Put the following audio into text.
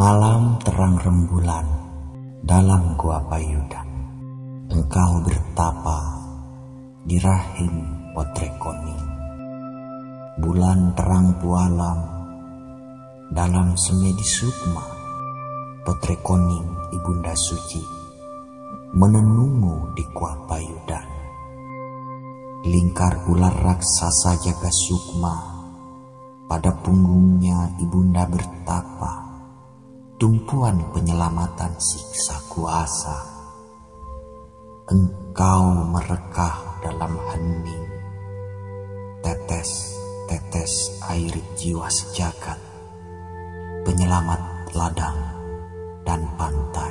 Malam terang rembulan dalam gua payudan. Engkau bertapa di rahim potrekoni. Bulan terang pualam dalam semedi sukma. Potrekoning ibunda suci menenungu di gua payudan. Lingkar ular raksasa jaga sukma pada punggungnya ibunda bertapa tumpuan penyelamatan siksa kuasa. Engkau merekah dalam hening, tetes-tetes air jiwa sejagat, penyelamat ladang dan pantai.